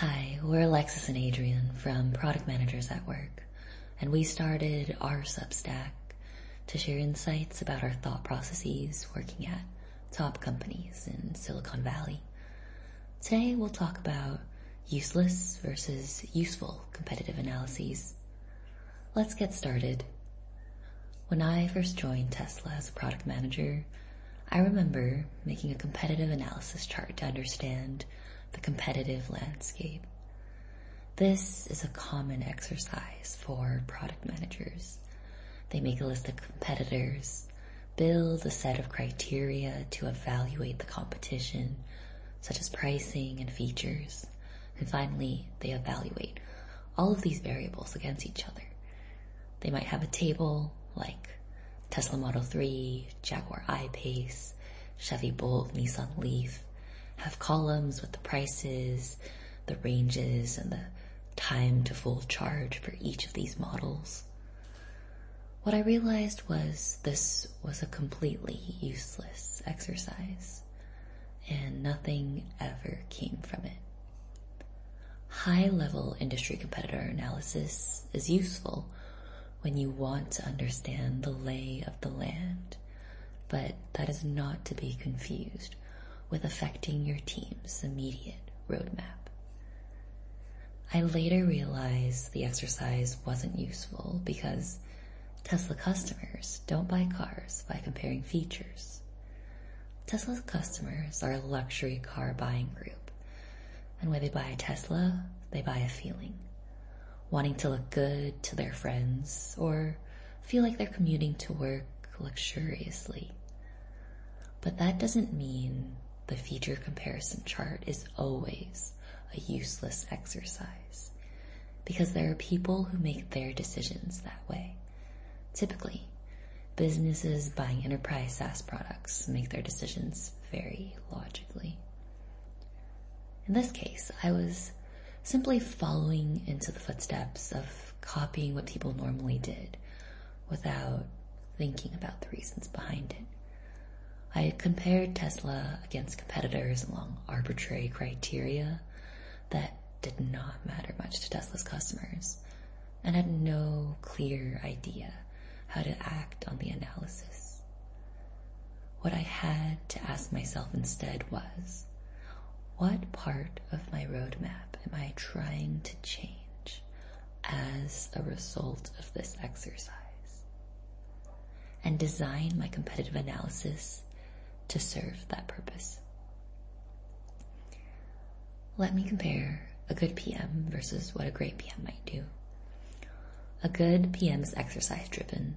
Hi, we're Alexis and Adrian from Product Managers at Work, and we started our Substack to share insights about our thought processes working at top companies in Silicon Valley. Today we'll talk about useless versus useful competitive analyses. Let's get started. When I first joined Tesla as a product manager, I remember making a competitive analysis chart to understand the competitive landscape. This is a common exercise for product managers. They make a list of competitors, build a set of criteria to evaluate the competition, such as pricing and features, and finally they evaluate all of these variables against each other. They might have a table like Tesla Model 3, Jaguar I-Pace, Chevy Bolt, Nissan Leaf, have columns with the prices, the ranges, and the time to full charge for each of these models. What I realized was this was a completely useless exercise, and nothing ever came from it. High level industry competitor analysis is useful when you want to understand the lay of the land, but that is not to be confused with affecting your team's immediate roadmap. I later realized the exercise wasn't useful because Tesla customers don't buy cars by comparing features. Tesla's customers are a luxury car buying group, and when they buy a Tesla, they buy a feeling wanting to look good to their friends or feel like they're commuting to work luxuriously. But that doesn't mean the feature comparison chart is always a useless exercise because there are people who make their decisions that way. Typically, businesses buying enterprise SaaS products make their decisions very logically. In this case, I was simply following into the footsteps of copying what people normally did without thinking about the reasons behind it. I compared Tesla against competitors along arbitrary criteria that did not matter much to Tesla's customers and had no clear idea how to act on the analysis. What I had to ask myself instead was, what part of my roadmap am I trying to change as a result of this exercise? And design my competitive analysis to serve that purpose. Let me compare a good PM versus what a great PM might do. A good PM is exercise driven.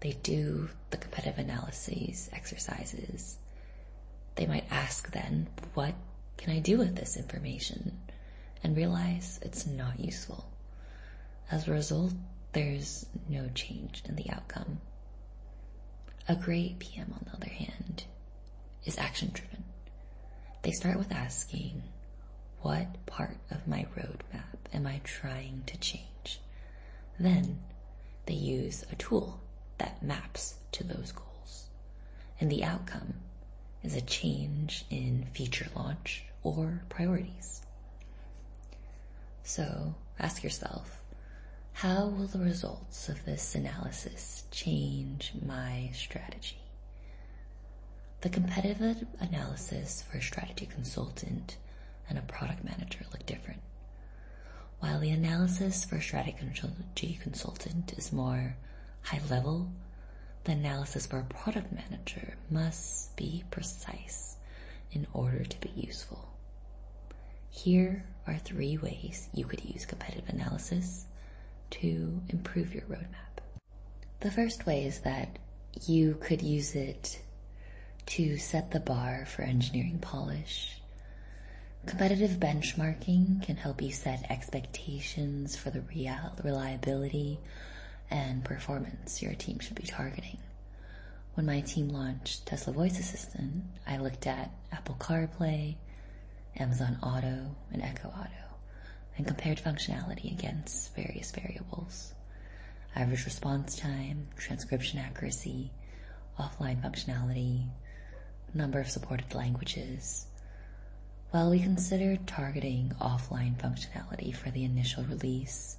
They do the competitive analyses exercises. They might ask then, what can I do with this information? And realize it's not useful. As a result, there's no change in the outcome. A great PM, on the other hand, is action driven. They start with asking, what part of my roadmap am I trying to change? Then they use a tool that maps to those goals. And the outcome is a change in feature launch or priorities. So ask yourself, how will the results of this analysis change my strategy? The competitive analysis for a strategy consultant and a product manager look different. While the analysis for a strategy consultant is more high level, the analysis for a product manager must be precise in order to be useful. Here are three ways you could use competitive analysis to improve your roadmap. The first way is that you could use it to set the bar for engineering polish. Competitive benchmarking can help you set expectations for the real reliability and performance your team should be targeting. When my team launched Tesla Voice Assistant, I looked at Apple CarPlay, Android Auto, and Echo Auto, and compared functionality against various variables. Average response time, transcription accuracy, offline functionality, number of supported languages, While we considered targeting offline functionality for the initial release,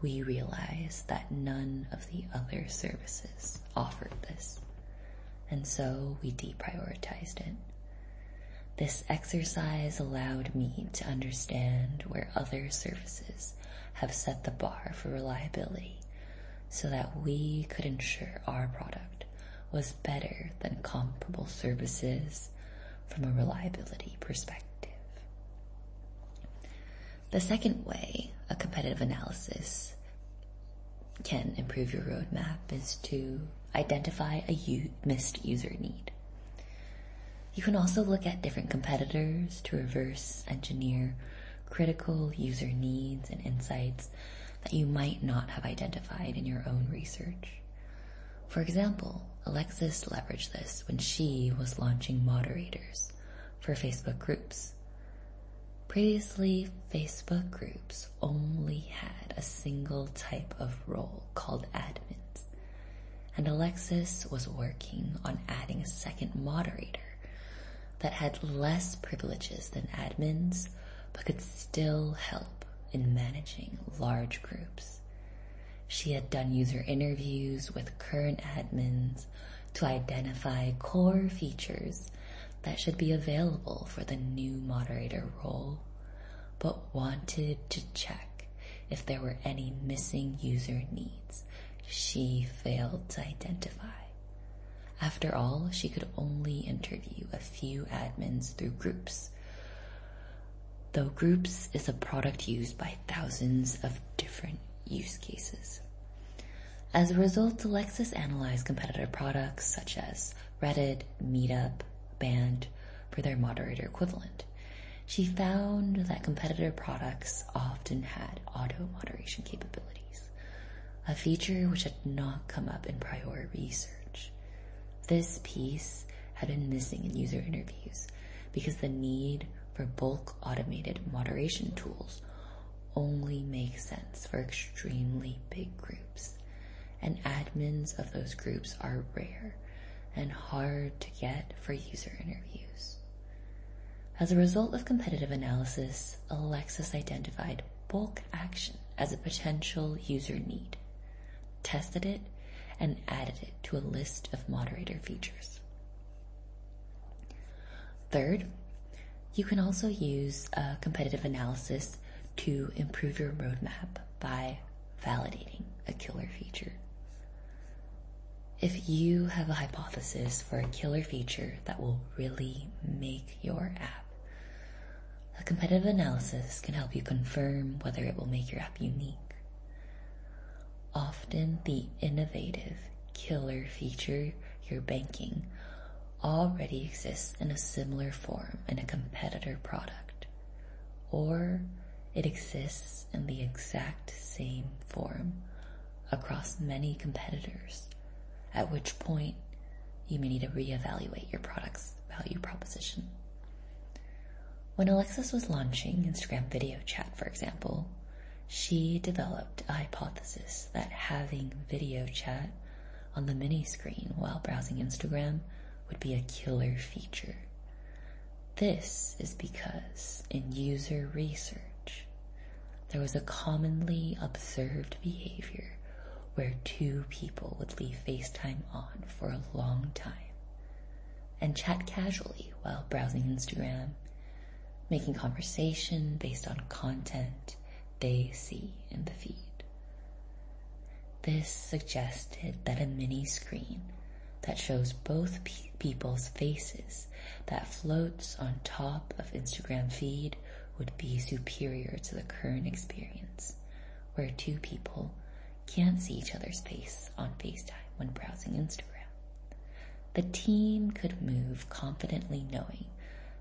we realized that none of the other services offered this, and so we deprioritized it. This exercise allowed me to understand where other services have set the bar for reliability so that we could ensure our product was better than comparable services from a reliability perspective. The second way a competitive analysis can improve your roadmap is to identify a missed user need. You can also look at different competitors to reverse engineer critical user needs and insights that you might not have identified in your own research. For example, Alexis leveraged this when she was launching moderators for Facebook groups. Previously, Facebook groups only had a single type of role called admins, and Alexis was working on adding a second moderator that had less privileges than admins but could still help in managing large groups. She had done user interviews with current admins to identify core features that should be available for the new moderator role, but wanted to check if there were any missing user needs she failed to identify. After all, she could only interview a few admins through groups. Though groups is a product used by thousands of different use cases. As a result, Alexis analyzed competitor products such as Reddit, Meetup, Band for their moderator equivalent. She found that competitor products often had auto moderation capabilities, a feature which had not come up in prior research. This piece had been missing in user interviews because the need for bulk automated moderation tools only makes sense for extremely big groups, and admins of those groups are rare and hard to get for user interviews. As a result of competitive analysis, Alexis identified bulk action as a potential user need, tested it, and added it to a list of moderator features. Third, you can also use a competitive analysis to improve your roadmap by validating a killer feature. If you have a hypothesis for a killer feature that will really make your app, a competitive analysis can help you confirm whether it will make your app unique. Often the innovative killer feature you're banking already exists in a similar form in a competitor product, or it exists in the exact same form across many competitors, at which point you may need to reevaluate your product's value proposition. When Alexis was launching Instagram video chat, for example, she developed a hypothesis that having video chat on the mini screen while browsing Instagram would be a killer feature. This is because in user research, there was a commonly observed behavior where two people would leave FaceTime on for a long time and chat casually while browsing Instagram, making conversation based on content they see in the feed. This suggested that a mini screen that shows both pe- people's faces that floats on top of Instagram feed would be superior to the current experience where two people can't see each other's face on FaceTime when browsing Instagram. The team could move confidently knowing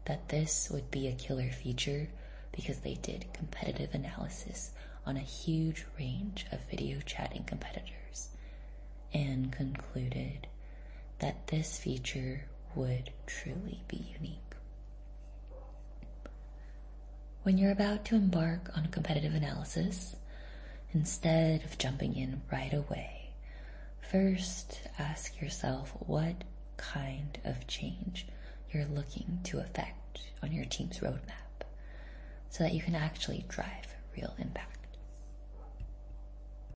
that this would be a killer feature because they did competitive analysis on a huge range of video chatting competitors and concluded that this feature would truly be unique. When you're about to embark on a competitive analysis, instead of jumping in right away, first ask yourself what kind of change you're looking to effect on your team's roadmap so that you can actually drive real impact.